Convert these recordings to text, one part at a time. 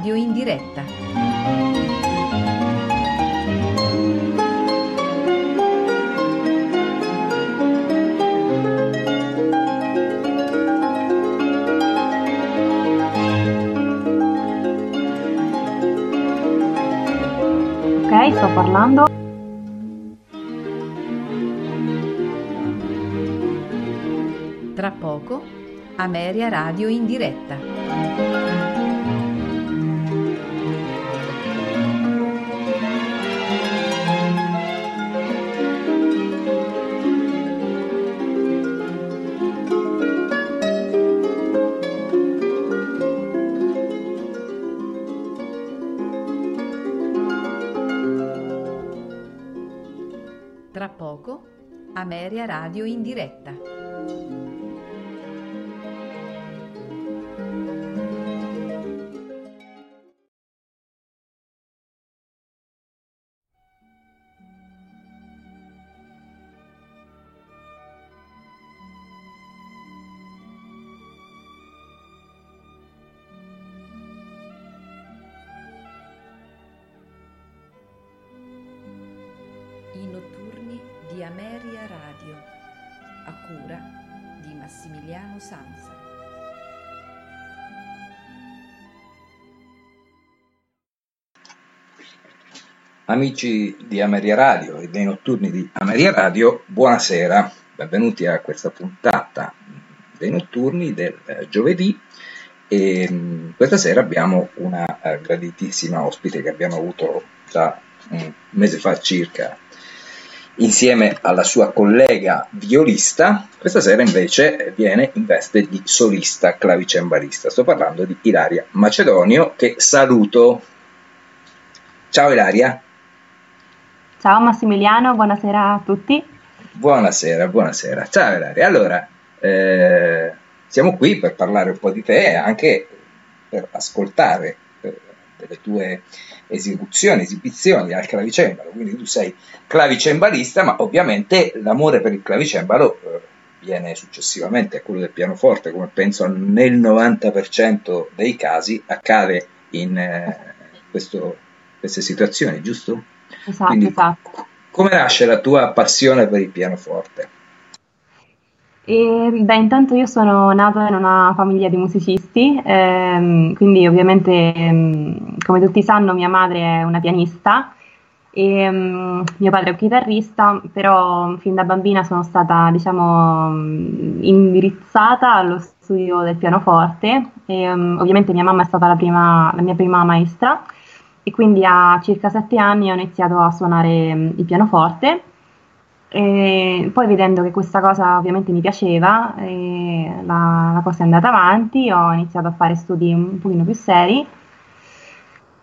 Radio in diretta. Ok, sto parlando. Tra poco, Ameria Radio in diretta. Radio in diretta. Amici di Ameria Radio e dei notturni di Ameria Radio, buonasera, benvenuti a questa puntata dei notturni del eh, giovedì e mh, questa sera abbiamo una eh, graditissima ospite che abbiamo avuto da un mese fa circa insieme alla sua collega violista, questa sera invece viene in veste di solista clavicembalista. Sto parlando di Ilaria Macedonio che saluto. Ciao Ilaria. Ciao Massimiliano, buonasera a tutti. Buonasera, buonasera. Ciao Ilaria. Allora, eh, siamo qui per parlare un po' di te e anche per ascoltare eh, delle tue esecuzioni, esibizioni al clavicembalo. Quindi tu sei clavicembalista, ma ovviamente l'amore per il clavicembalo eh, viene successivamente a quello del pianoforte, come penso nel 90% dei casi accade in eh, questo, queste situazioni, giusto? Esatto, Quindi, esatto. Come nasce la tua passione per il pianoforte? E, beh, intanto io sono nata in una famiglia di musicisti, ehm, quindi ovviamente, ehm, come tutti sanno, mia madre è una pianista e ehm, mio padre è un chitarrista, però fin da bambina sono stata, diciamo, indirizzata allo studio del pianoforte e ehm, ovviamente mia mamma è stata la, prima, la mia prima maestra e quindi a circa sette anni ho iniziato a suonare il pianoforte. E poi vedendo che questa cosa ovviamente mi piaceva, la, la, cosa è andata avanti, ho iniziato a fare studi un pochino più seri.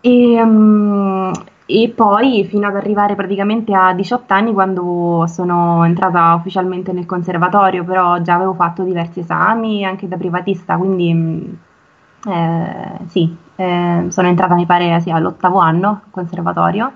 E, um, e poi fino ad arrivare praticamente a 18 anni quando sono entrata ufficialmente nel conservatorio, però già avevo fatto diversi esami anche da privatista, quindi mm, eh, sì, eh, sono entrata mi pare sì, all'ottavo anno al conservatorio.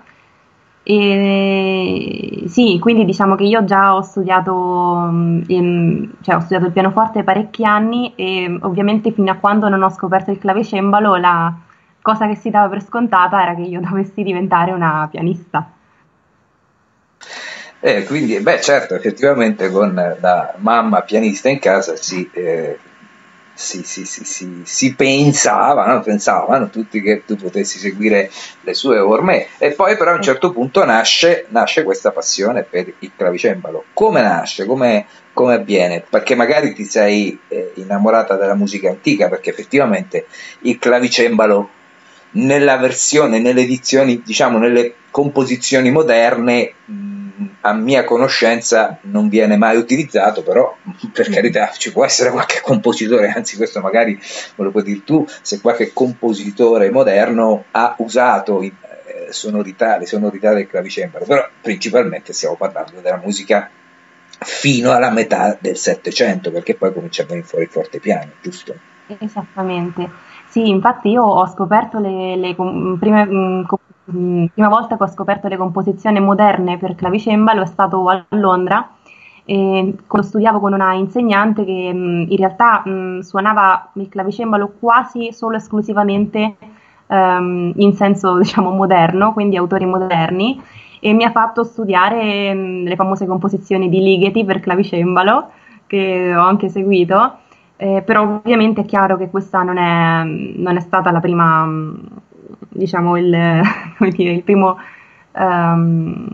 E sì, quindi diciamo che io già ho studiato, mm, cioè ho studiato il pianoforte parecchi anni e ovviamente fino a quando non ho scoperto il clavicembalo la, cosa che si dava per scontata era che io dovessi diventare una pianista. Eh, quindi, beh, certo, effettivamente con la mamma pianista in casa si, eh, si, si, si pensava, no? pensavano tutti che tu potessi seguire le sue orme e poi però a un certo punto nasce, nasce questa passione per il clavicembalo. Come nasce? Come, come avviene? Perché magari ti sei eh, innamorata della musica antica, perché effettivamente il clavicembalo nella versione, nelle edizioni, diciamo nelle composizioni moderne, a mia conoscenza non viene mai utilizzato, però per mm. carità ci può essere qualche compositore, anzi questo magari me lo puoi dire tu, se qualche compositore moderno ha usato in, eh, sonorità, le sonorità del clavicembalo, però principalmente stiamo parlando della musica fino alla metà del Settecento, perché poi comincia a venire fuori il fortepiano, giusto? Esattamente. Sì, infatti io ho scoperto le, le prime, mh, mm, prima volta che ho scoperto le composizioni moderne per clavicembalo è stato a Londra, e quando studiavo con una insegnante che mh, in realtà mh, suonava il clavicembalo quasi solo esclusivamente um, in senso diciamo moderno, quindi autori moderni, e mi ha fatto studiare le famose composizioni di Ligeti per clavicembalo, che ho anche seguito eh, però ovviamente è chiaro che questa non è, non è stata la prima, diciamo, il, dire, il primo um,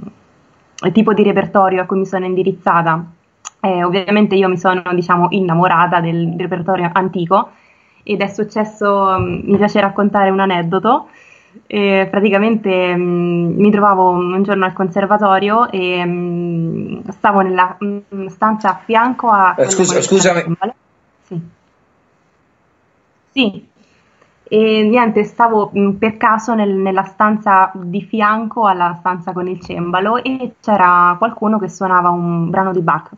tipo di repertorio a cui mi sono indirizzata. Eh, ovviamente io mi sono, diciamo, innamorata del, del repertorio antico ed è successo, mi piace raccontare un aneddoto. E praticamente mh, mi trovavo un giorno al conservatorio e mh, stavo nella mh, stanza a fianco a... Eh, scusa, scusami, sì. Sì. E niente, stavo mm, per caso nel, nella stanza di fianco alla stanza con il cembalo e c'era qualcuno che suonava un brano di Bach.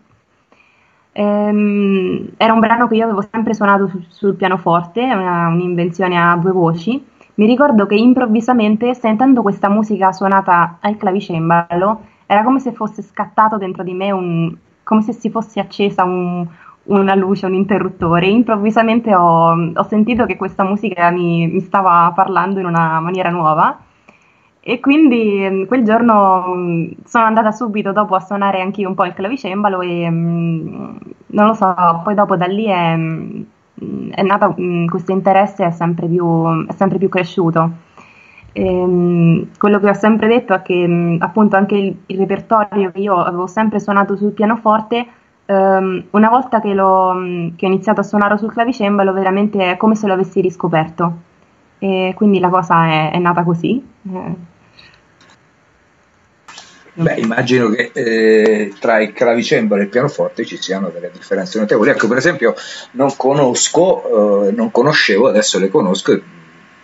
Ehm, era un brano che io avevo sempre suonato sul, sul pianoforte, una, un'invenzione a due voci. Mi ricordo che improvvisamente, sentendo questa musica suonata al clavicembalo, era come se fosse scattato dentro di me un, come se si fosse accesa un, una luce, un interruttore. Improvvisamente ho, ho sentito che questa musica mi, mi, stava parlando in una maniera nuova e quindi mm, quel giorno mm, sono andata subito dopo a suonare anch'io un po' il clavicembalo e mm, non lo so, poi dopo da lì è, è nato questo interesse è sempre più, è sempre più cresciuto. E, quello che ho sempre detto è che appunto anche il, il repertorio che io avevo sempre suonato sul pianoforte um, una volta che, l'ho, che ho iniziato a suonare sul clavicembalo, veramente è come se lo avessi riscoperto. E quindi la cosa è, è nata così. Eh. Beh, immagino che eh, tra il clavicembalo e il pianoforte ci siano delle differenze notevoli. Ecco, per esempio, non conosco, eh, non conoscevo, adesso le conosco,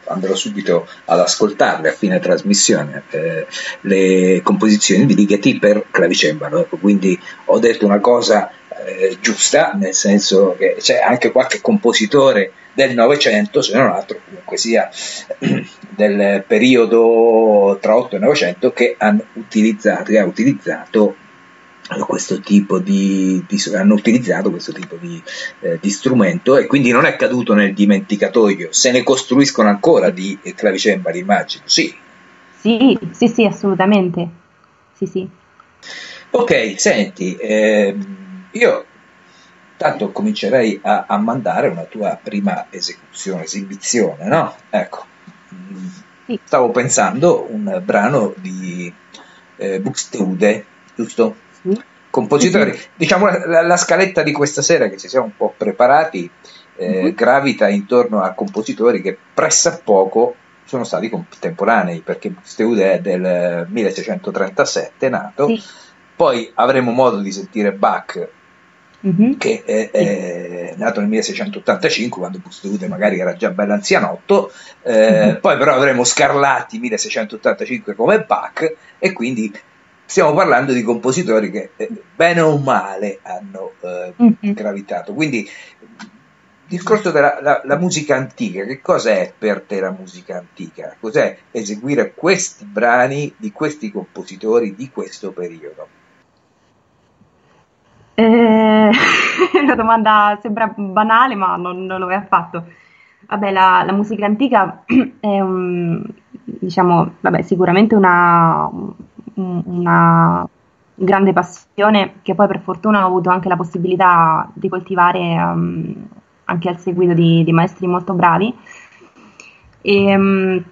andrò subito ad ascoltarle a fine trasmissione, eh, le composizioni di Ligeti per clavicembalo. Ecco, quindi ho detto una cosa eh, giusta, nel senso che c'è anche qualche compositore del Novecento, se non altro comunque sia del periodo tra 8 e 900, che che ha utilizzato di, di, hanno utilizzato questo tipo di, eh, di, strumento e quindi non è caduto nel dimenticatoio se ne costruiscono ancora di clavicembali immagino sì sì sì sì assolutamente sì sì ok senti eh, io tanto comincerei a, a, mandare una tua prima esecuzione esibizione no? ecco sì. stavo pensando un brano di eh, Buxtehude giusto? Compositori. Sì, sì. Diciamo la, la, scaletta di questa sera che ci siamo un po' preparati eh, mm-hmm. gravita intorno a compositori che pressappoco sono stati contemporanei perché Steude è del 1637 nato sì. poi avremo modo di sentire Bach mm-hmm. che è, è, nato nel 1685 quando Buxtehude magari era già bello anzianotto eh, mm-hmm. poi però avremo Scarlatti 1685 come Bach e quindi stiamo parlando di compositori che eh, bene o male hanno eh, mm-hmm. gravitato quindi il discorso della la, la musica antica, che cosa è per te la musica antica? Cos'è eseguire questi brani di questi compositori di questo periodo? Eh, la domanda sembra banale, ma non, non lo è affatto. Vabbè, la, la, musica antica è un, diciamo, vabbè, sicuramente una, una, grande passione che poi per fortuna ho avuto anche la possibilità di coltivare um, anche al seguito di, di maestri molto bravi. E, um,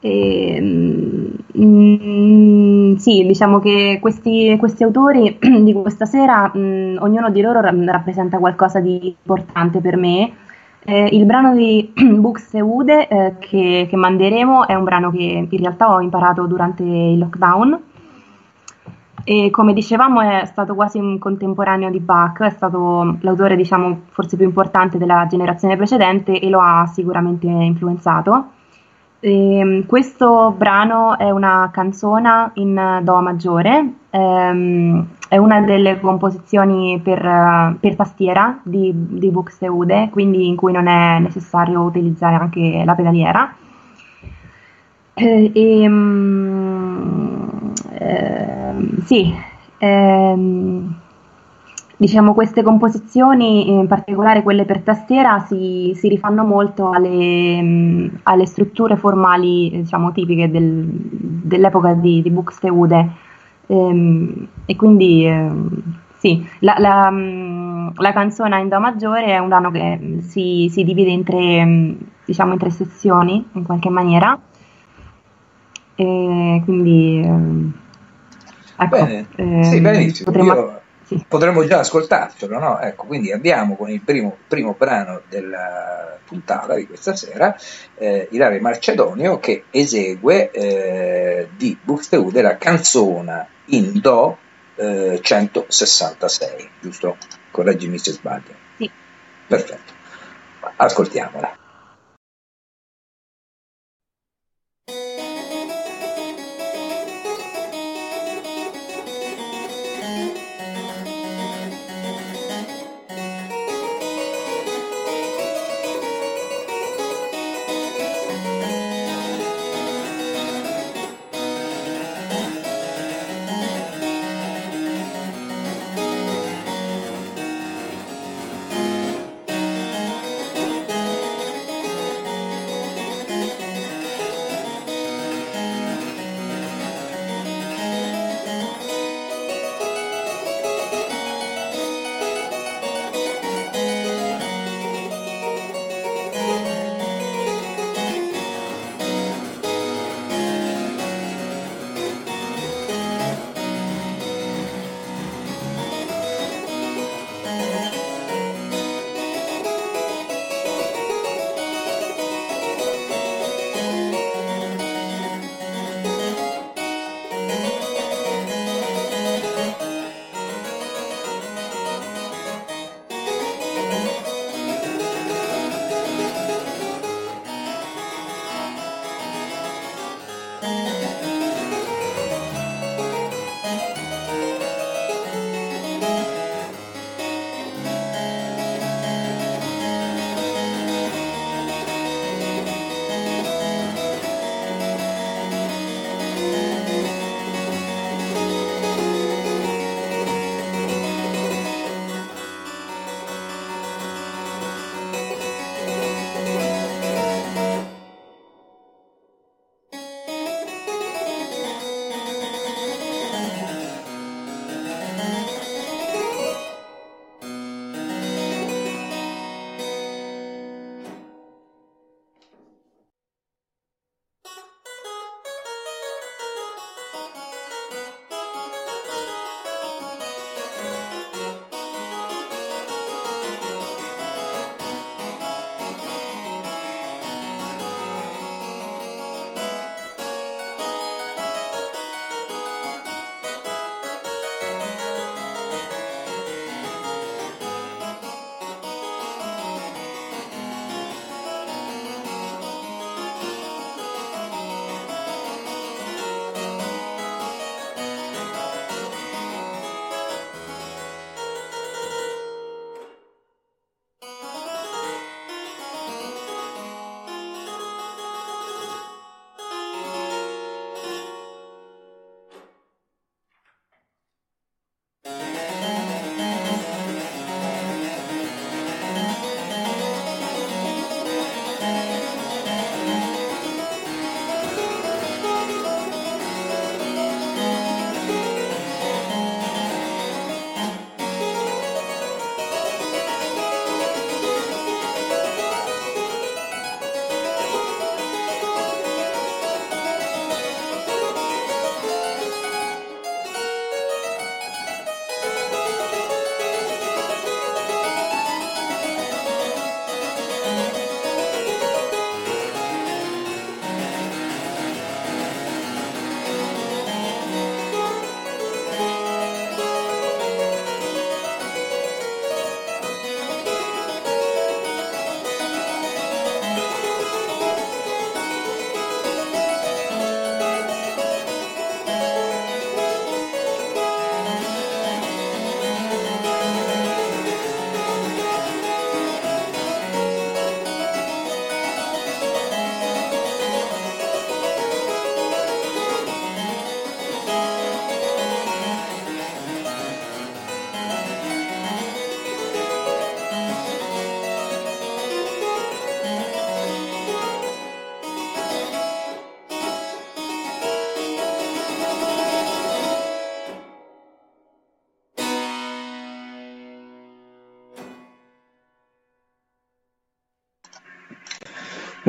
e, mm, sì, diciamo che questi, questi, autori di questa sera, mm, ognuno di loro rappresenta qualcosa di importante per me. Eh, il brano di Buxeude eh, che, che manderemo è un brano che in realtà ho imparato durante il lockdown e come dicevamo è stato quasi un contemporaneo di Bach, è stato l'autore diciamo forse più importante della generazione precedente e lo ha sicuramente influenzato. E, ehm, questo brano è una canzona in Do maggiore, ehm, è una delle composizioni per, per tastiera di, di Buxtehude, quindi in cui non è necessario utilizzare anche la pedaliera. E, eh, sì, ehm, diciamo queste composizioni, in particolare quelle per tastiera, si, si rifanno molto alle, alle, strutture formali diciamo, tipiche del, dell'epoca di, di Buxtehude. Ehm, e quindi ehm, sì, la, la, la, canzone in Do maggiore è un brano che si, si divide in tre, diciamo, in tre sezioni in qualche maniera. E quindi ehm, ecco, Bene. Eh, sì, benissimo. Potremmo... Io. Potremmo già ascoltarcelo, no? Ecco, quindi andiamo con il primo, primo brano della puntata di questa sera, eh, Ilaria Marcedonio, che esegue eh, di Buxtehude la canzona in Do eh, 166, giusto? Correggimi se sbaglio. Sì. Perfetto. Ascoltiamola.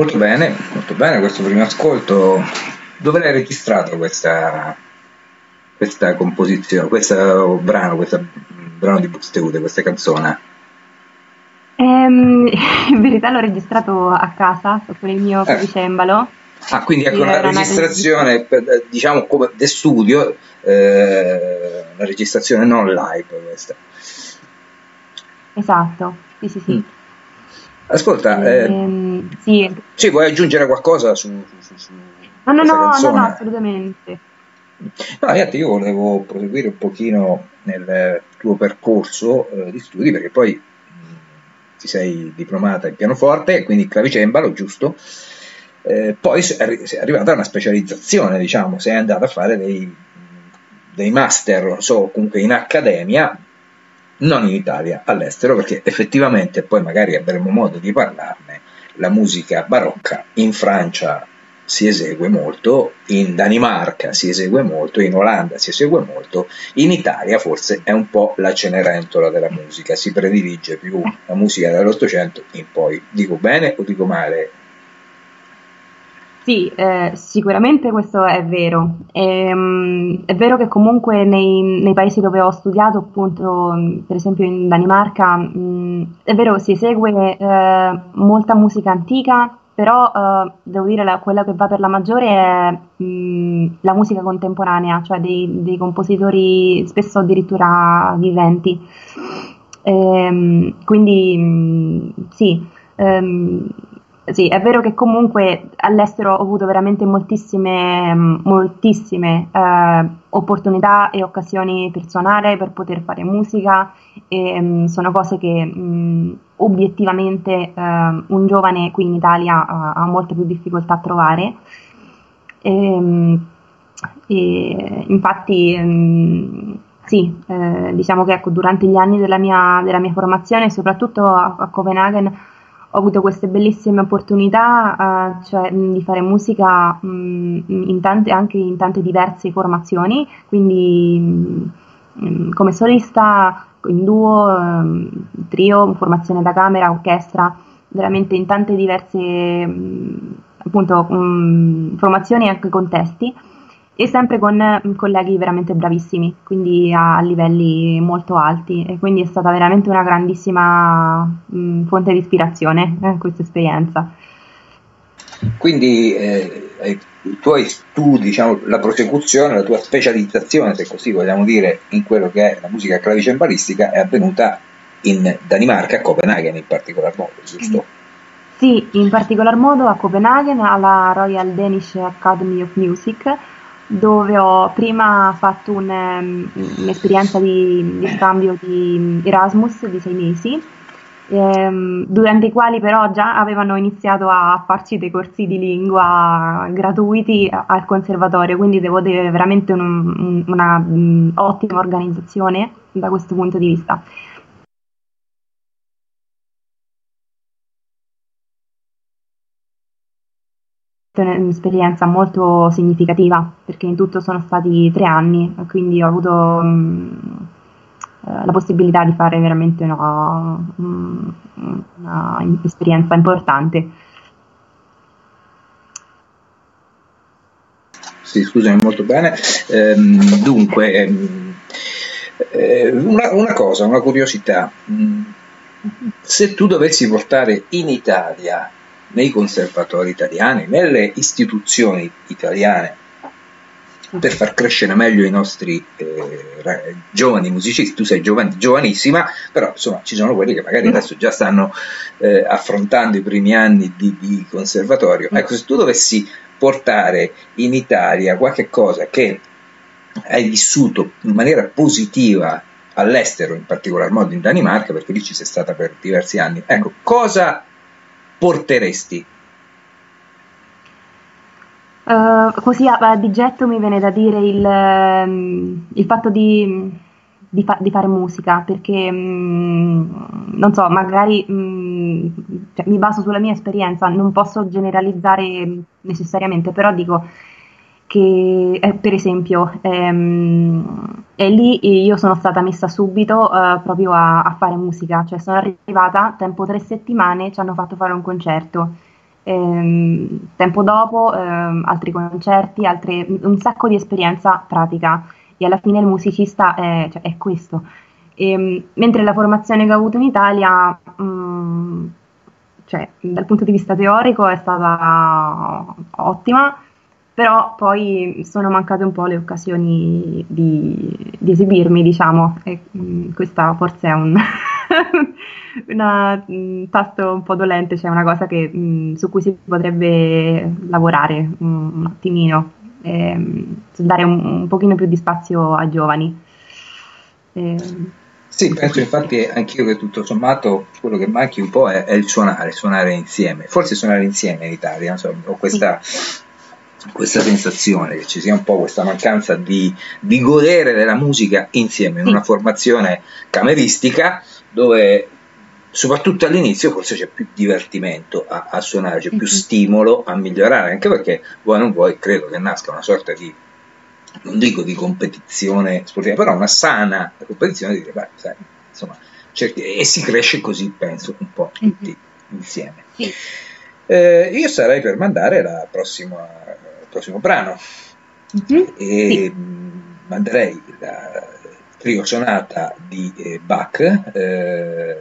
Molto bene, molto bene questo primo ascolto. Dove l'hai registrato questa, questa composizione, questo brano, questo brano di Buxtehude, questa canzone? Ehm, in verità l'ho registrato a casa con il mio eh. clavicembalo. Ah, quindi ecco una registrazione, diciamo come de studio, eh, una registrazione non live questa. Esatto, sì sì sì. Mm. Ascolta, ehm, eh, sì. sì. vuoi aggiungere qualcosa su, su, su no, no, no, no, no, assolutamente. No, niente, io volevo proseguire un pochino nel tuo percorso eh, di studi perché poi ti sei diplomata in pianoforte, quindi clavicembalo, giusto? Eh, poi sei arrivata a una specializzazione, diciamo, sei andata a fare dei, dei master, non so, comunque in accademia, non in Italia, all'estero, perché effettivamente poi magari avremo modo di parlarne, la musica barocca in Francia si esegue molto, in Danimarca si esegue molto, in Olanda si esegue molto, in Italia forse è un po' la cenerentola della musica, si predilige più la musica dell'Ottocento in poi. Dico bene o dico male? Sì, eh, sicuramente questo è vero. E, um, è vero che comunque nei, nei, paesi dove ho studiato, appunto, per esempio in Danimarca, mh, mm, è vero si esegue eh, molta musica antica, però uh, devo dire la, quella che va per la maggiore è mh, la musica contemporanea, cioè dei, dei, compositori spesso addirittura viventi. Ehm, quindi mh, sì, ehm, sì, è vero che comunque all'estero ho avuto veramente moltissime, moltissime eh, opportunità e occasioni per suonare, per poter fare musica e mh, sono cose che mh, obiettivamente eh, un giovane qui in Italia uh, ha molte più difficoltà a trovare. E, ehm, e infatti, sì, eh, diciamo che ecco, durante gli anni della mia, della mia formazione, soprattutto a, a, Copenaghen, ho avuto queste bellissime opportunità, uh, cioè di fare musica in tante, anche in tante diverse formazioni, quindi come solista in duo, ehm, trio, formazione da camera, orchestra, veramente in tante diverse appunto, formazioni e anche contesti e sempre con colleghi veramente bravissimi, quindi a, livelli molto alti e quindi è stata veramente una grandissima mh, fonte di ispirazione eh, questa esperienza. Quindi eh, i tuoi studi, diciamo, la prosecuzione, la tua specializzazione, se così vogliamo dire, in quello che è la musica clavicembalistica è avvenuta in Danimarca, a Copenaghen in particolar modo, giusto? Sì, in particolar modo a Copenaghen, alla Royal Danish Academy of Music, dove ho prima fatto un, um, un'esperienza di, di scambio di Erasmus di sei mesi ehm, durante i quali però già avevano iniziato a farci dei corsi di lingua gratuiti al conservatorio, quindi devo dire veramente un, una um, ottima organizzazione da questo punto di vista. Un'esperienza molto significativa perché in tutto sono stati tre anni, quindi ho avuto um, la possibilità di fare veramente una, una esperienza importante. Sì, scusami molto bene. Ehm, dunque, ehm, eh, una, una, cosa, una curiosità. Se tu dovessi portare in Italia, nei conservatori italiani, nelle istituzioni italiane, per far crescere meglio i nostri eh, giovani musicisti. Tu sei giovani, giovanissima, però insomma ci sono quelli che magari adesso già stanno eh, affrontando i primi anni di, di, conservatorio. Ecco, se tu dovessi portare in Italia qualche cosa che hai vissuto in maniera positiva all'estero, in particolar modo in Danimarca, perché lì ci sei stata per diversi anni, ecco, cosa porteresti? Uh, così a, di getto mi viene da dire il, um, il fatto di, di, fa, di, fare musica, perché um, non so, magari um, cioè, mi baso sulla mia esperienza, non posso generalizzare necessariamente, però dico che eh, per esempio ehm, e lì io sono stata messa subito uh, proprio a, a, fare musica, cioè sono arrivata, tempo tre settimane, ci hanno fatto fare un concerto. Ehm, tempo dopo ehm, altri concerti, altre, un sacco di esperienza pratica. E alla fine il musicista è, cioè, è questo. E, ehm, mentre la formazione che ho avuto in Italia, mh, mm, cioè, dal punto di vista teorico è stata ottima, però poi sono mancate un po' le occasioni di, di esibirmi, diciamo, e mh, mm, questa forse è un, una, un tasto un po' dolente, cioè una cosa che, mh, su cui si potrebbe lavorare un, un attimino, ehm, dare un, un, pochino più di spazio ai giovani. Ehm, sì, penso infatti anch'io che tutto sommato quello che manchi un po' è, è il suonare, suonare insieme, forse suonare insieme in Italia, so, ho questa, questa, sensazione che ci sia un po' questa mancanza di, di godere della musica insieme in una formazione cameristica dove soprattutto all'inizio forse c'è più divertimento a, a suonare, c'è più mm-hmm. stimolo a migliorare, anche perché vuoi non vuoi, credo che nasca una sorta di non dico di competizione sportiva, però una sana competizione di dire, beh, sai, insomma, cerchi, e si cresce così, penso, un po' tutti mm-hmm. insieme. Sì. Eh, io sarei per mandare la prossima, prossimo brano mm-hmm. e sì. manderei la trio sonata di eh, Bach, eh,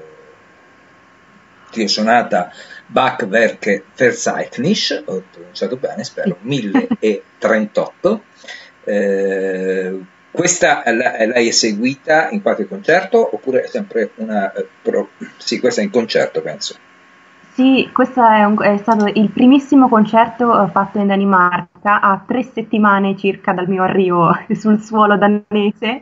trio sonata Bach Werke Verzeichnis, ho pronunciato bene, spero, 1038 eh, questa l'hai eseguita in qualche concerto oppure è sempre una... Eh, pro, sì, questa è in concerto penso. Sì, questo è, un, è, stato il primissimo concerto eh, fatto in Danimarca a tre settimane circa dal mio arrivo sul suolo danese,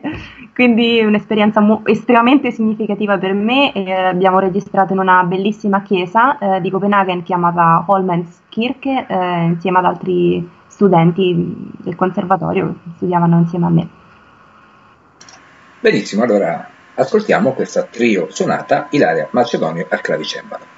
quindi un'esperienza mo- estremamente significativa per me. Eh, abbiamo registrato in una bellissima chiesa eh, di Copenaghen chiamata Holmenskirke eh, insieme ad altri studenti del conservatorio che studiavano insieme a me. Benissimo, allora ascoltiamo questa trio sonata Ilaria Macedonio al clavicembalo.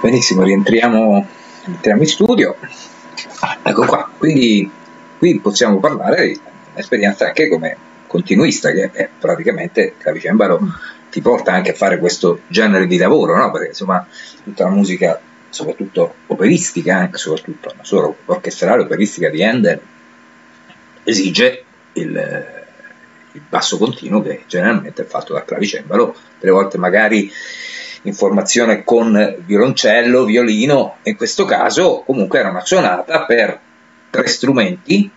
Benissimo, rientriamo, rientriamo in studio. Ecco qua, quindi qui possiamo parlare di un'esperienza anche come continuista, che è praticamente il clavicembalo ti porta anche a fare questo genere di lavoro, no? Perché insomma tutta la musica, soprattutto operistica, anche soprattutto non solo orchestrale, operistica di Handel, esige il, il basso continuo che generalmente è fatto dal clavicembalo, delle volte magari in formazione con violoncello, violino, in questo caso comunque era una sonata per tre strumenti,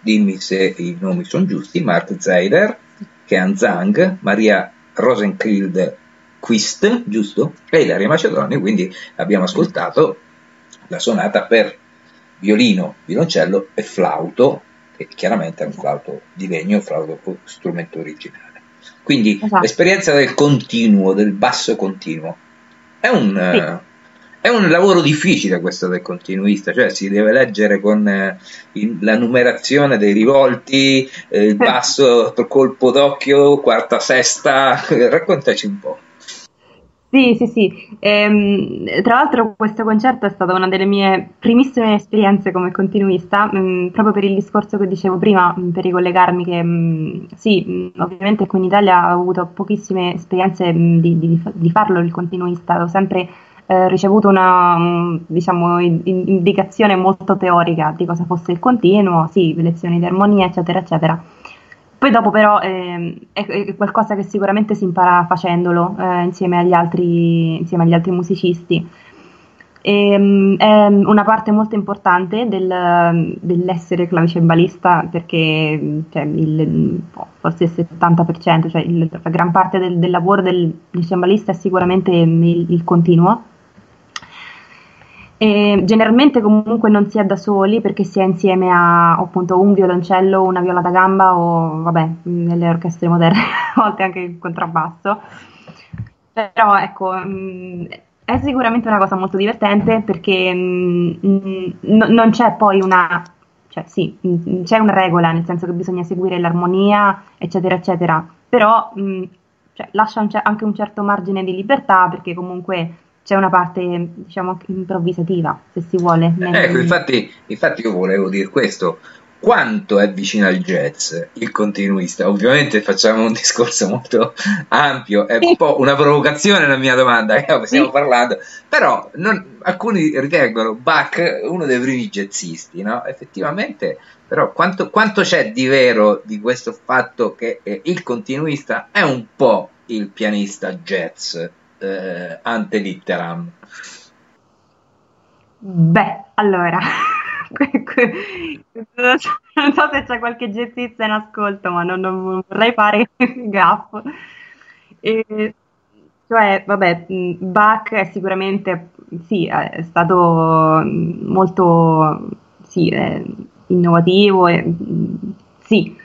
dimmi se i nomi sono giusti, Mark Zeider, Kean Zhang, Maria Rosenkrild Quist, giusto? E Ilaria Macedoni, quindi abbiamo ascoltato la sonata per violino, violoncello e flauto, che chiaramente è un flauto di legno, un flauto strumento originale. Quindi esatto. l'esperienza del continuo, del basso continuo, è un, sì. uh, è un, lavoro difficile questo del continuista, cioè si deve leggere con uh, in, la numerazione dei rivolti, uh, il basso colpo d'occhio, quarta, sesta, raccontaci un po'. Sì, sì, sì. Ehm, tra l'altro questo concerto è stata una delle mie primissime esperienze come continuista, mh, mm, proprio per il discorso che dicevo prima, mh, mm, per ricollegarmi che mh, mm, sì, ovviamente qui in Italia ho avuto pochissime esperienze di, di, di, farlo il continuista, ho sempre eh, ricevuto una diciamo, indicazione molto teorica di cosa fosse il continuo, sì, lezioni di armonia, eccetera, eccetera. Poi dopo però eh, è, è, qualcosa che sicuramente si impara facendolo eh, insieme, agli altri, insieme, agli altri, musicisti. E, ehm, è una parte molto importante del, dell'essere clavicembalista perché cioè, il, forse il 70%, cioè il, la gran parte del, del lavoro del, del cembalista è sicuramente il, il continuo e generalmente comunque non si è da soli perché si è insieme a appunto un violoncello, una viola da gamba o vabbè, nelle orchestre moderne a volte anche il contrabbasso. Però ecco, è sicuramente una cosa molto divertente perché n- non c'è poi una, cioè sì, c'è una regola, nel senso che bisogna seguire l'armonia, eccetera, eccetera, però cioè, lascia un anche un certo margine di libertà perché comunque c'è una parte, diciamo, improvvisativa, se si vuole. Ecco, infatti, infatti io volevo dire questo. Quanto è vicino al jazz il continuista? Ovviamente facciamo un discorso molto ampio, è un po' una provocazione la mia domanda, che stiamo parlando, però non, alcuni ritengono Bach uno dei primi jazzisti, no? Effettivamente, però quanto, quanto c'è di vero di questo fatto che eh, il continuista è un po' il pianista jazz? Eh, ante litteram? Beh, allora, non so se c'è qualche jazzista in ascolto, ma non, non vorrei fare gaff. E, cioè, vabbè, Bach è sicuramente, sì, è stato molto, sì, innovativo, sì,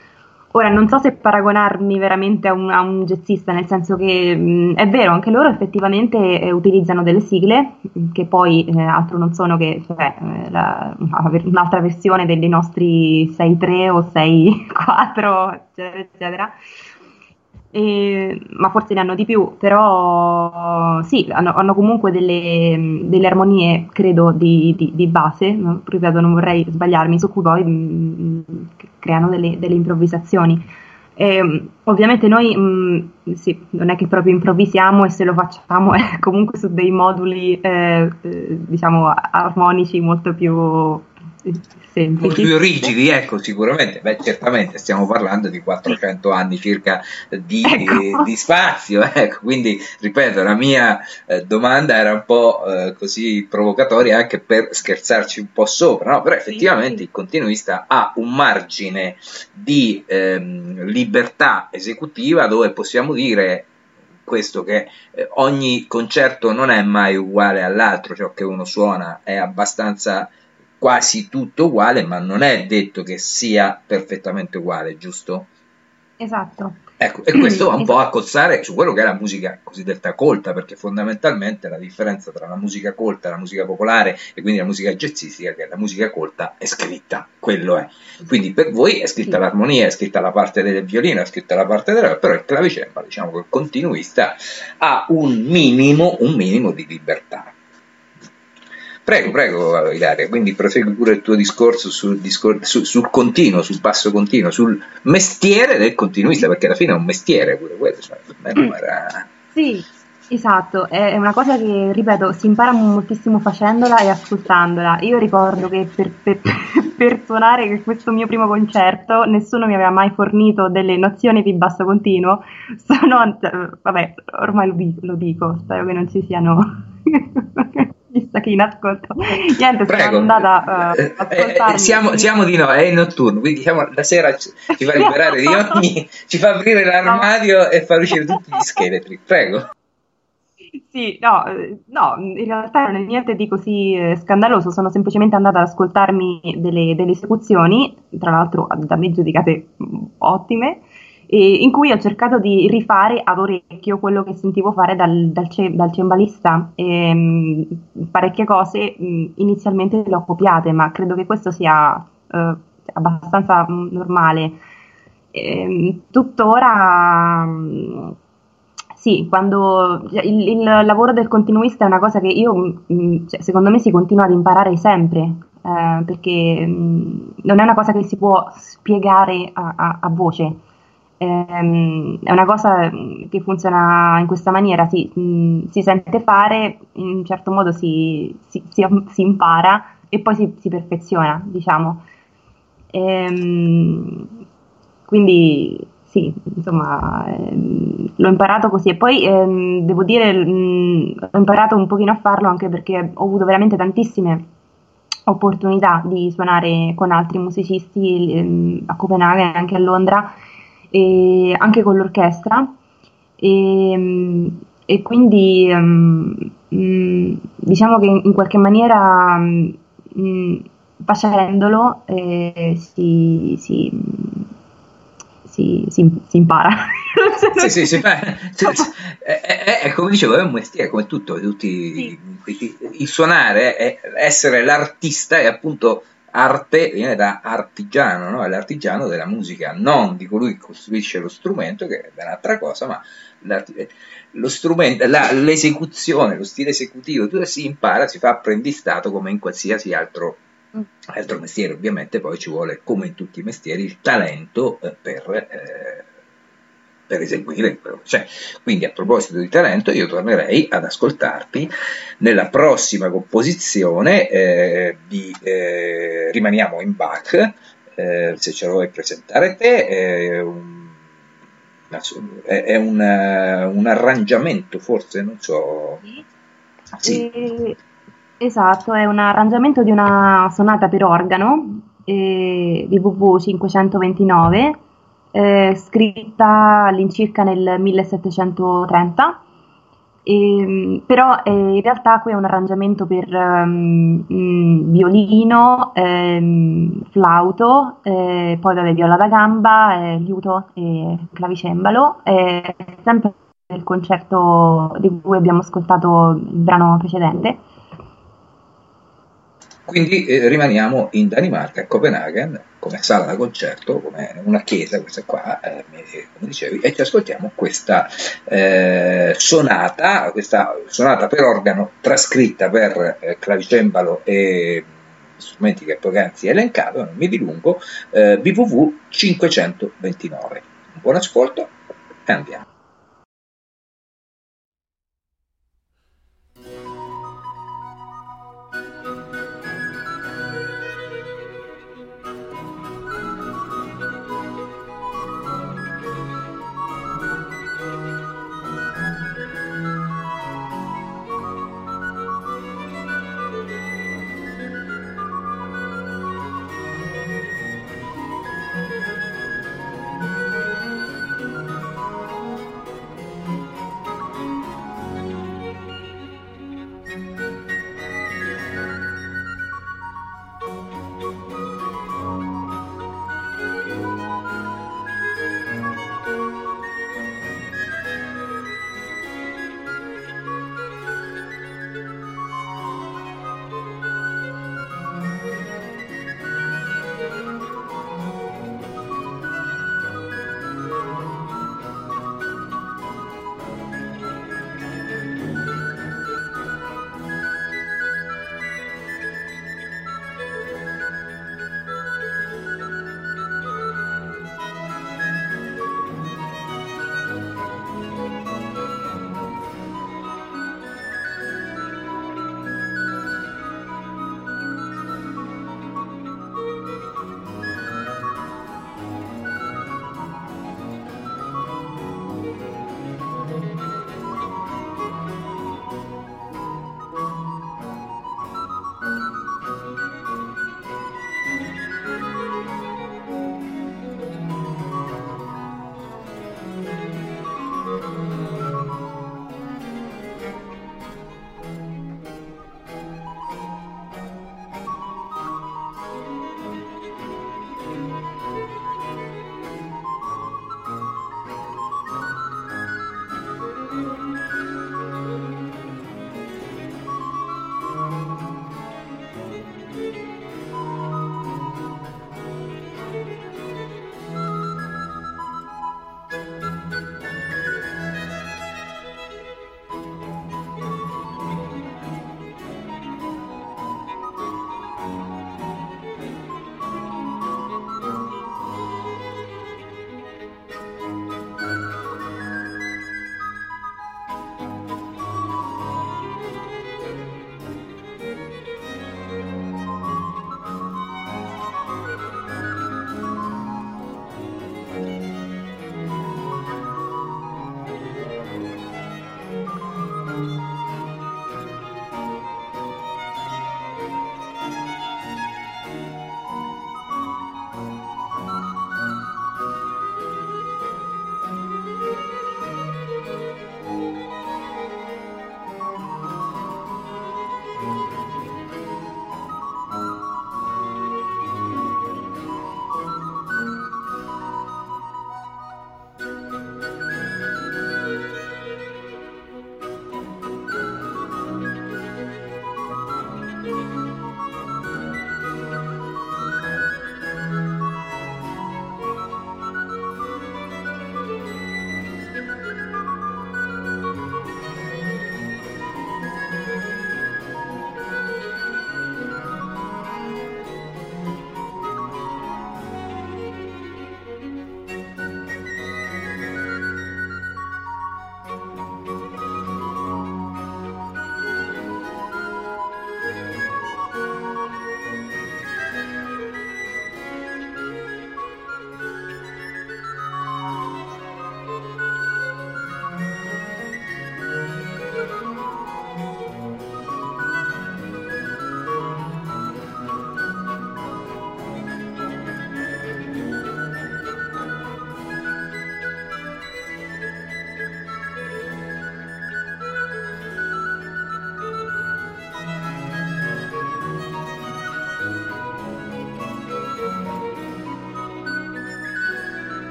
Ora non so se paragonarmi veramente a un, a un jazzista, nel senso che mh, è vero, anche loro effettivamente eh, utilizzano delle sigle, che poi eh, altro non sono che cioè, eh, la, un'altra versione dei, nostri 6-3 o 6-4, eccetera, eccetera e, ma forse ne hanno di più, però sì, hanno, hanno comunque delle, delle, armonie, credo, di, di, di base, ripeto, non vorrei sbagliarmi, su cui poi mh, creano delle, delle improvvisazioni. E, ovviamente noi mh, sì, non è che proprio improvvisiamo e se lo facciamo è comunque su dei moduli eh, eh, diciamo armonici molto più. Più rigidi, ecco, sicuramente. Beh, certamente stiamo parlando di 400 anni circa di, ecco. di spazio, ecco. Quindi, ripeto, la mia eh, domanda era un po' eh, così provocatoria anche per scherzarci un po' sopra, no? Però effettivamente sì. il continuista ha un margine di ehm, libertà esecutiva dove possiamo dire questo che eh, ogni concerto non è mai uguale all'altro, ciò che uno suona è abbastanza quasi tutto uguale, ma non è detto che sia perfettamente uguale, giusto? Esatto. Ecco, e questo va un po' a cozzare su quello che è la musica cosiddetta colta, perché fondamentalmente la differenza tra la musica colta e la musica popolare e quindi la musica jazzistica è che la musica colta è scritta, quello è. Quindi per voi è scritta l'armonia, è scritta la parte del violino, è scritta la parte del però il clavicembalo, diciamo che il continuista ha un minimo, un minimo di libertà Prego, prego Ilaria, quindi prosegui pure il tuo discorso sul, discor- su, sul continuo, sul passo continuo, sul mestiere del continuista, perché alla fine è un mestiere pure quello, cioè, era... Sì, Esatto, è una cosa che, ripeto, si impara moltissimo facendola e ascoltandola. Io ricordo che per, per, per suonare questo mio primo concerto nessuno mi aveva mai fornito delle nozioni di basso continuo. Sono, vabbè, ormai lo, lo dico, spero che non ci siano chissà chi in ascolto. Niente, Prego. sono andata uh, eh, eh, siamo, siamo, di no, è notturno, quindi diciamo, la sera ci, ci fa liberare di ogni, ci fa aprire l'armadio no. e far uscire tutti gli scheletri. Prego. Sì, no, no, in realtà non è niente di così eh, scandaloso, sono semplicemente andata ad ascoltarmi delle, delle esecuzioni, tra l'altro da me giudicate mm, ottime, in cui ho cercato di rifare ad orecchio quello che sentivo fare dal, dal, dal cembalista. E, mh, parecchie cose mh, inizialmente le ho copiate, ma credo che questo sia uh, abbastanza mh, normale. E, ehm, tuttora sì, quando il, il, lavoro del continuista è una cosa che io, cioè, secondo me, si continua ad imparare sempre, eh, perché mh, non è una cosa che si può spiegare a, a, a voce. Eh, è una cosa mm, che funziona in questa maniera, si, mh, si sente fare, in un certo modo si, si, si, impara e poi si, perfeziona, diciamo. Ehm, quindi sì, insomma, ehm, l'ho imparato così e poi ehm, devo dire, mh, mm, ho imparato un pochino a farlo anche perché ho avuto veramente tantissime opportunità di suonare con altri musicisti ehm, a Copenaghen, anche a Londra, e anche con l'orchestra. E, ehm, e quindi mh, mm, diciamo che in qualche maniera mh, mm, facendolo eh, si, si si, si, si impara. sì, sì, sì, è, è, è, come dicevo, è un mestiere come tutto, tutti, sì. il suonare, è, essere l'artista è appunto arte, viene da artigiano, no? è l'artigiano della musica, non di colui che costruisce lo strumento, che è un'altra cosa, ma lo strumento, la, l'esecuzione, lo stile esecutivo, tutto si impara, si fa apprendistato come in qualsiasi altro Altro mestiere ovviamente poi ci vuole, come in tutti i mestieri, il talento eh, per, eh, per, eseguire quello che c'è. Quindi a proposito di talento io tornerei ad ascoltarti nella prossima composizione eh, di eh, Rimaniamo in Bach, eh, se ce lo vuoi presentare te. è un, è un, un arrangiamento forse, non so. Sì. E Esatto, è un arrangiamento di una sonata per organo eh, di WV 529, eh, scritta all'incirca nel 1730. E, però eh, in realtà qui è un arrangiamento per um, violino, ehm, flauto, eh, poi vabbè, viola da gamba, eh, liuto e clavicembalo, sempre il concerto di cui abbiamo ascoltato il brano precedente. Quindi eh, rimaniamo in Danimarca, a Copenaghen, come sala da concerto, come una chiesa, questa qua, eh, come dicevi, e ci ascoltiamo questa eh, sonata, questa sonata per organo trascritta per eh, clavicembalo e strumenti che poc'anzi elencato, non mi dilungo, eh, BVV 529. Buon ascolto e andiamo.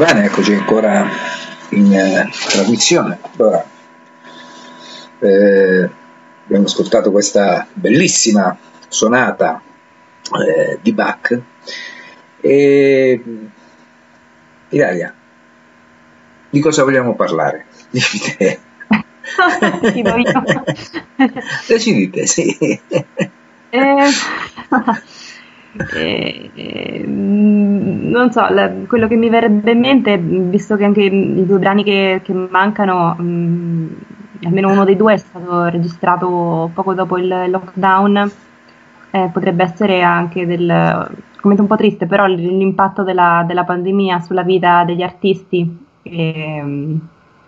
Bene, eccoci ancora in eh, trasmissione. Allora, eh, abbiamo ascoltato questa bellissima sonata eh, di Bach e Ilaria, di cosa vogliamo parlare? Dimmi te. Decidite, sì. Eh, eh, eh, non so, la, quello che mi verrebbe in mente, visto che anche i due brani che, che mancano, mh, mm, almeno uno dei due è stato registrato poco dopo il lockdown, eh, potrebbe essere anche del, come un po' triste, però l'impatto della, della pandemia sulla vita degli artisti. E, mm,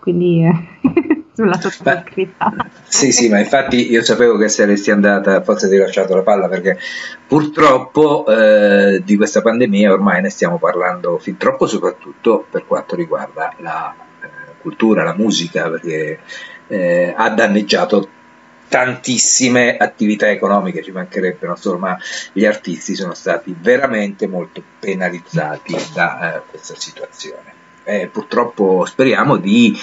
quindi sulla sottoscritta. Sì, sì, ma infatti io sapevo che saresti andata, forse ti ho lasciato la palla perché purtroppo eh, di questa pandemia ormai ne stiamo parlando fin troppo, soprattutto per quanto riguarda la eh, cultura, la musica, perché eh, ha danneggiato tantissime attività economiche, ci mancherebbe, non solo, ma gli artisti sono stati veramente molto penalizzati da eh, questa situazione. Eh, purtroppo speriamo di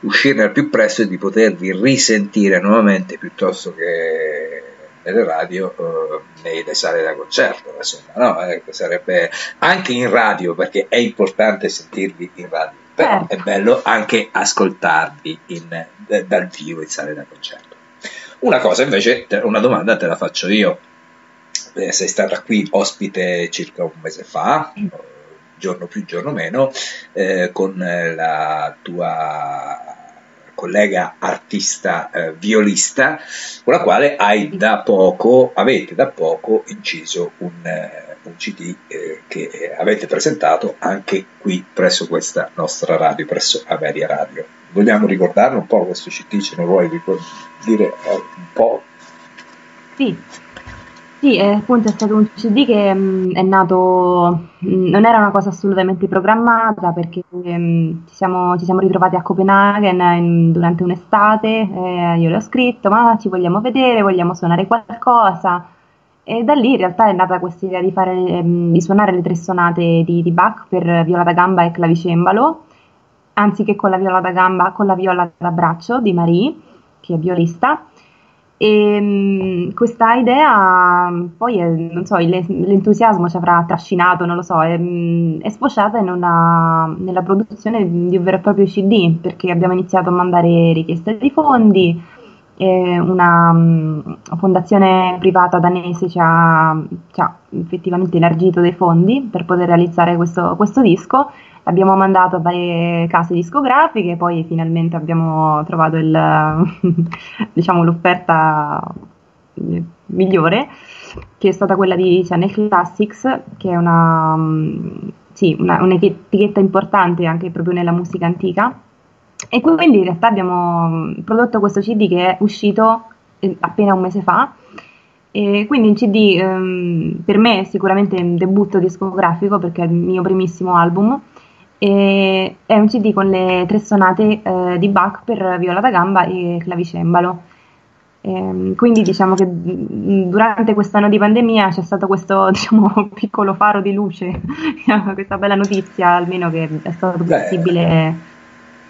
uscirne al più presto e di potervi risentire nuovamente piuttosto che nelle radio eh, nelle sale da concerto insomma no? eh, sarebbe anche in radio perché è importante sentirvi in radio però certo. è bello anche ascoltarvi in, d- dal vivo in sale da concerto una cosa invece una domanda te la faccio io eh, sei stata qui ospite circa un mese fa giorno più giorno meno eh, con la tua collega artista eh, violista, con la quale hai da poco, avete da poco inciso un, eh, un CD eh, che eh, avete presentato anche qui presso questa nostra radio, presso Ameria Radio. Vogliamo ricordarlo un po' questo CD, ce ne vuoi dire eh, un po'? Sì, sì, eh, appunto è stato un CD che mh, mm, è nato, mh, mm, non era una cosa assolutamente programmata perché mh, ci, siamo, ci, siamo, ritrovati a Copenaghen in, durante un'estate, eh, io le ho scritto ma ci vogliamo vedere, vogliamo suonare qualcosa? E da lì in realtà è nata questa idea di, fare, di suonare le tre sonate di, di, Bach per viola da gamba e clavicembalo, anziché con la viola da gamba, con la viola da braccio di Marie, che è violista e mh, questa idea poi, è, non so, l'entusiasmo ci avrà trascinato, non lo so, è, è sfociata una, nella produzione di un vero e proprio CD, perché abbiamo iniziato a mandare richieste di fondi, una, una, fondazione privata danese ci ha, ci ha, effettivamente elargito dei fondi per poter realizzare questo, questo disco Abbiamo mandato a varie case discografiche, poi finalmente abbiamo trovato il, diciamo, l'offerta migliore, che è stata quella di Channel Classics, che è una, sì, una, un'etichetta importante anche proprio nella musica antica. E quindi in realtà abbiamo prodotto questo CD che è uscito eh, appena un mese fa. E quindi il CD ehm, per me è sicuramente un debutto discografico perché è il mio primissimo album e è un CD con le tre sonate eh, di Bach per viola da gamba e clavicembalo. E, ehm, quindi diciamo che mm, durante quest'anno di pandemia c'è stato questo diciamo, piccolo faro di luce, questa bella notizia almeno che è stato possibile.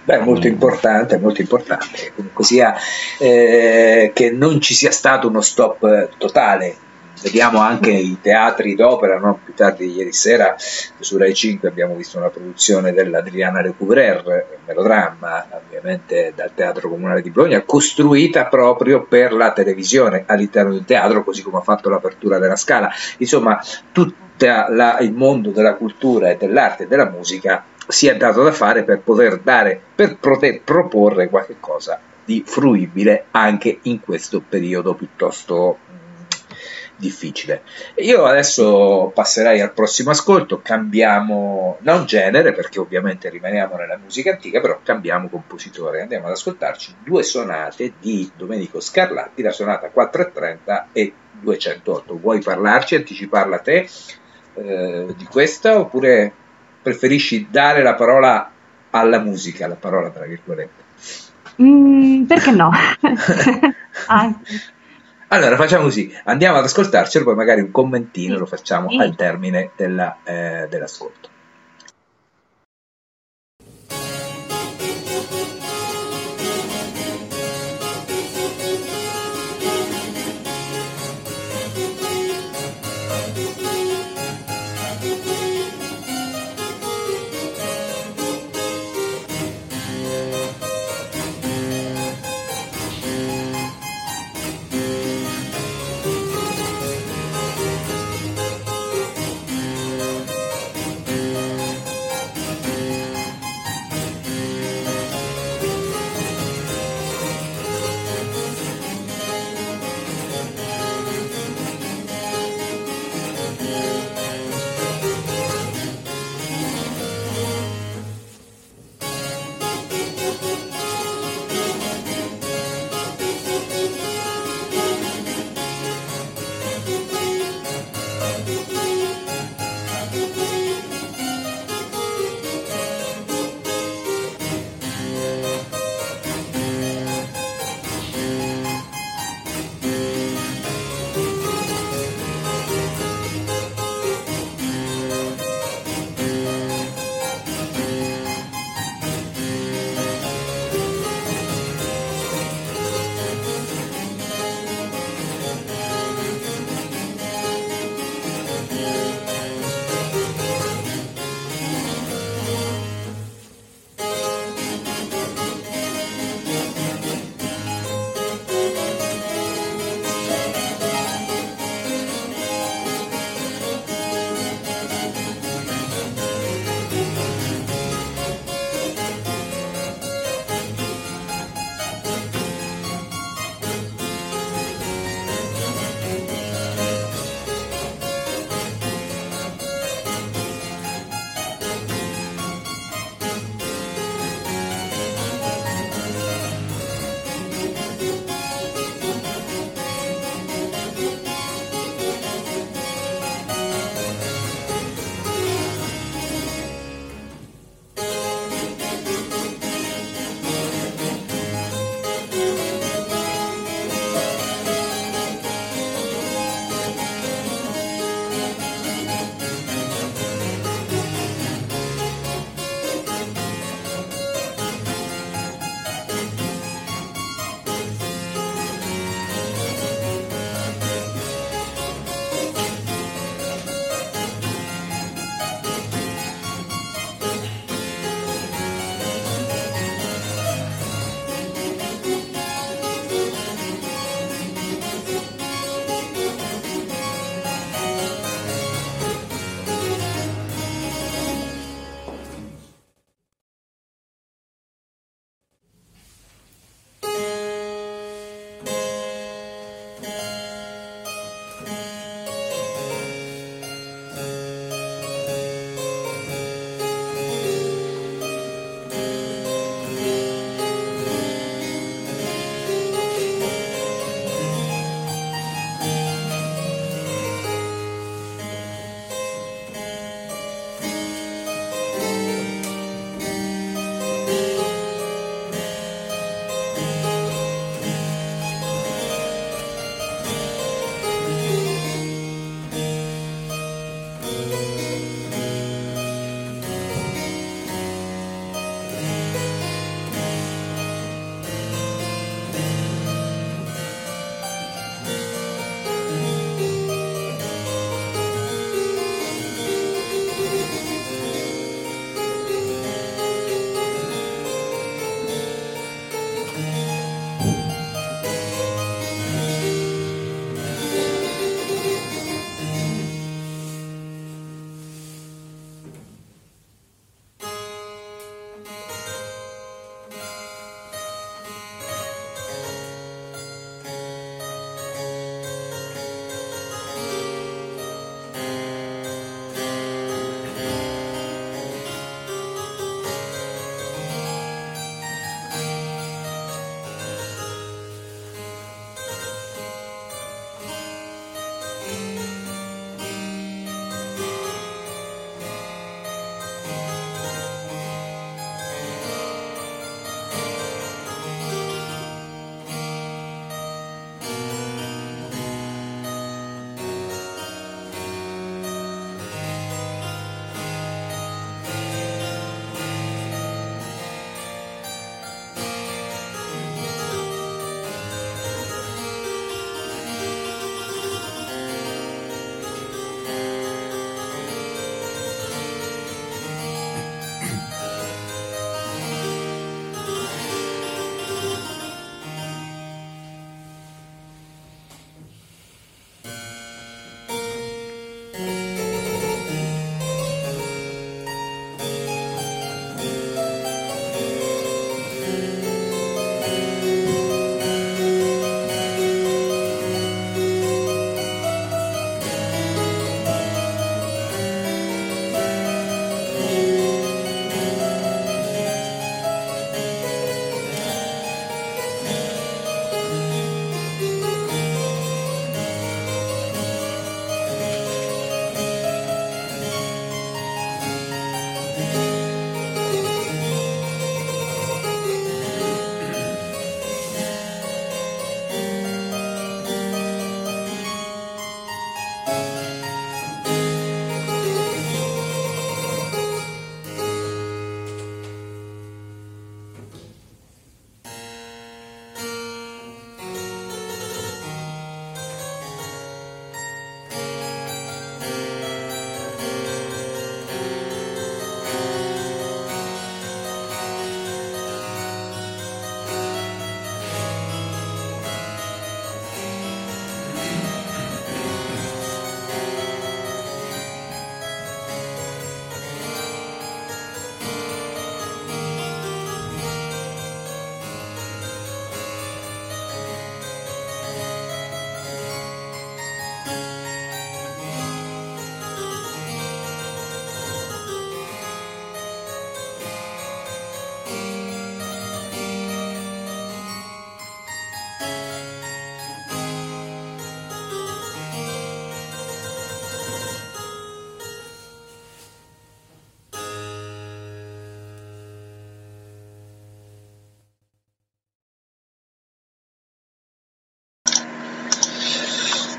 Beh, molto importante, molto importante. Comunque sia eh, che non ci sia stato uno stop totale vediamo anche i teatri d'opera, no? più tardi ieri sera su Rai 5 abbiamo visto una produzione dell'Adriana Recouvreur, melodramma ovviamente dal Teatro Comunale di Bologna, costruita proprio per la televisione all'interno del teatro, così come ha fatto l'apertura della Scala. Insomma, tutto il mondo della cultura e dell'arte e della musica si è dato da fare per poter dare, per poter proporre qualche cosa di fruibile anche in questo periodo piuttosto difficile. Io adesso passerei al prossimo ascolto, cambiamo non genere perché ovviamente rimaniamo nella musica antica, però cambiamo compositore. Andiamo ad ascoltarci due sonate di Domenico Scarlatti, la sonata 430 e 208. Vuoi parlarci, anticiparla te eh, di questa oppure preferisci dare la parola alla musica, la parola tra virgolette? Mm, perché no? ah. Allora facciamo così, andiamo ad ascoltarcelo, poi magari un commentino lo facciamo al termine della, eh, dell'ascolto.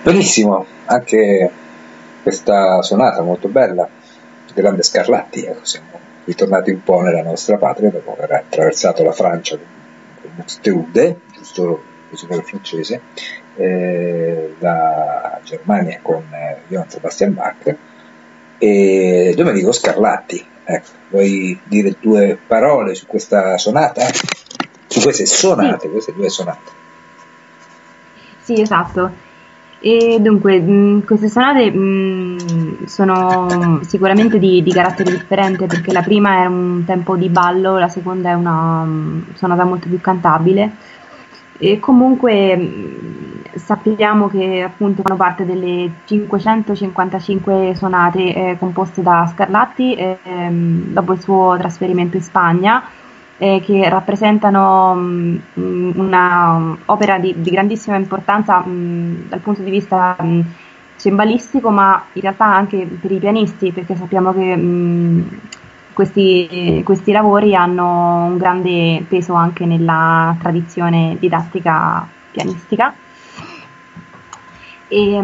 Benissimo, anche questa sonata molto bella, grande Scarlatti, ecco, siamo ritornati un po' nella nostra patria dopo aver attraversato la Francia con Buxtehude, giusto così per francese, eh, la Germania con eh, Johann Sebastian Bach e Domenico Scarlatti. Ecco, vuoi dire due parole su questa sonata? Su queste sonate, queste due sonate. Sì, esatto. E dunque, mh, queste sonate mh, sono sicuramente di, di, carattere differente perché la prima è un tempo di ballo, la seconda è una mh, sonata molto più cantabile. E comunque sappiamo che appunto fanno parte delle 555 sonate eh, composte da Scarlatti eh, dopo il suo trasferimento in Spagna eh, che rappresentano mh, un'opera di, di, grandissima importanza mh, dal punto di vista mh, cembalistico, ma in realtà anche per i pianisti, perché sappiamo che questi, questi, lavori hanno un grande peso anche nella tradizione didattica pianistica. E,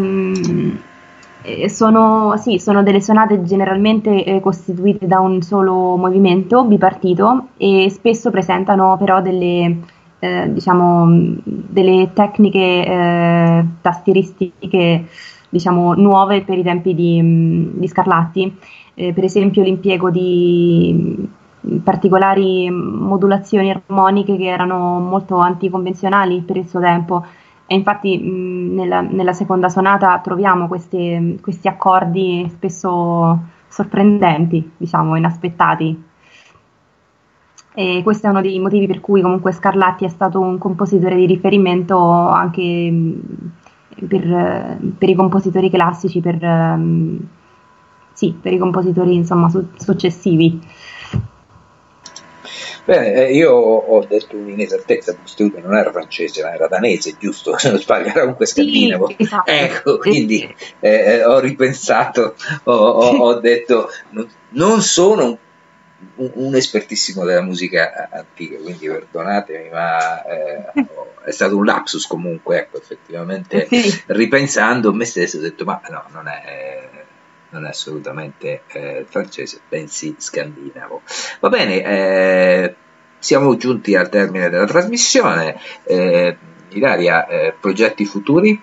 sono, sì, sono, delle sonate generalmente eh, costituite da un solo movimento bipartito e spesso presentano però delle, eh, diciamo, delle tecniche eh, tastieristiche diciamo, nuove per i tempi di, di Scarlatti, eh, per esempio l'impiego di particolari modulazioni armoniche che erano molto anticonvenzionali per il suo tempo e infatti mh, nella, nella, seconda sonata troviamo questi, questi accordi spesso sorprendenti, diciamo, inaspettati. E questo è uno dei motivi per cui comunque Scarlatti è stato un compositore di riferimento anche per, per i compositori classici, per, sì, per i compositori insomma, su- successivi. Bene, eh, io ho detto un'inesattezza, Buxtehude non era francese, ma era danese, giusto? Se non sbaglio, era comunque scandinavo. Sì, esatto. Ecco, quindi eh, eh, ho ripensato, ho, ho, ho detto, non, non sono un un, un, espertissimo della musica antica, quindi perdonatemi, ma eh, è stato un lapsus comunque, ecco, effettivamente ripensando a me stesso ho detto, ma no, non è, non è assolutamente eh, francese, bensì scandinavo. Va bene, eh, siamo giunti al termine della trasmissione. Eh, Ilaria, eh, progetti futuri?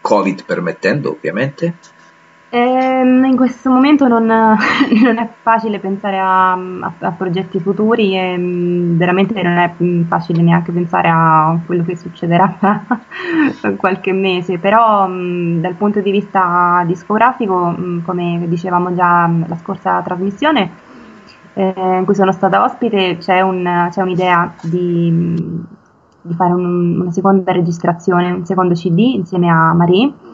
Covid permettendo, ovviamente? Ehm, in questo momento non, non, è facile pensare a, a, a progetti futuri e mm, veramente non è mm, facile neanche pensare a quello che succederà tra qualche mese, però mm, dal punto di vista discografico, come dicevamo già la scorsa trasmissione, eh, in cui sono stata ospite, c'è, un, c'è un'idea di, di fare un, una seconda registrazione, un secondo CD insieme a Marie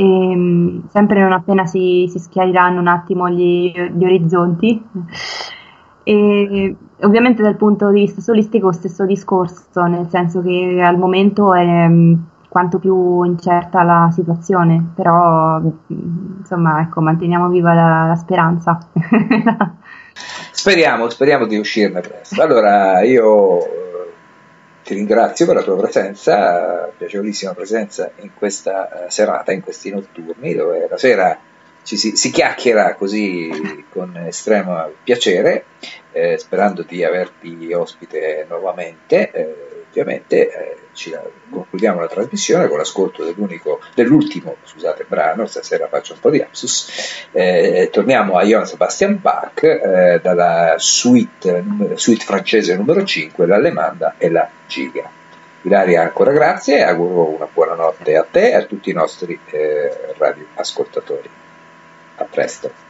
e, ehm, sempre non appena si, si schiariranno un attimo gli, gli orizzonti. E ovviamente dal punto di vista solistico stesso discorso, nel senso che al momento è mm, quanto più incerta la situazione, però mm, insomma ecco, manteniamo viva la, la speranza. speriamo, speriamo di uscirne presto. Allora io ti ringrazio per la tua presenza, piacevolissima presenza in questa eh, serata, in questi notturni, dove la sera ci si, si chiacchiera così con estremo piacere, eh, sperando di averti ospite nuovamente. Eh, ovviamente eh, ci, concludiamo la trasmissione con l'ascolto dell'ultimo scusate, brano, stasera faccio un po' di lapsus, eh, torniamo a Johann Sebastian Bach eh, dalla suite, suite, francese numero 5, l'Allemanda e la Giga. Ilaria ancora grazie e auguro una buona notte a te e a tutti i nostri eh, radioascoltatori. A presto.